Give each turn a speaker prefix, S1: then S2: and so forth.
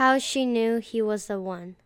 S1: how she knew he was the one.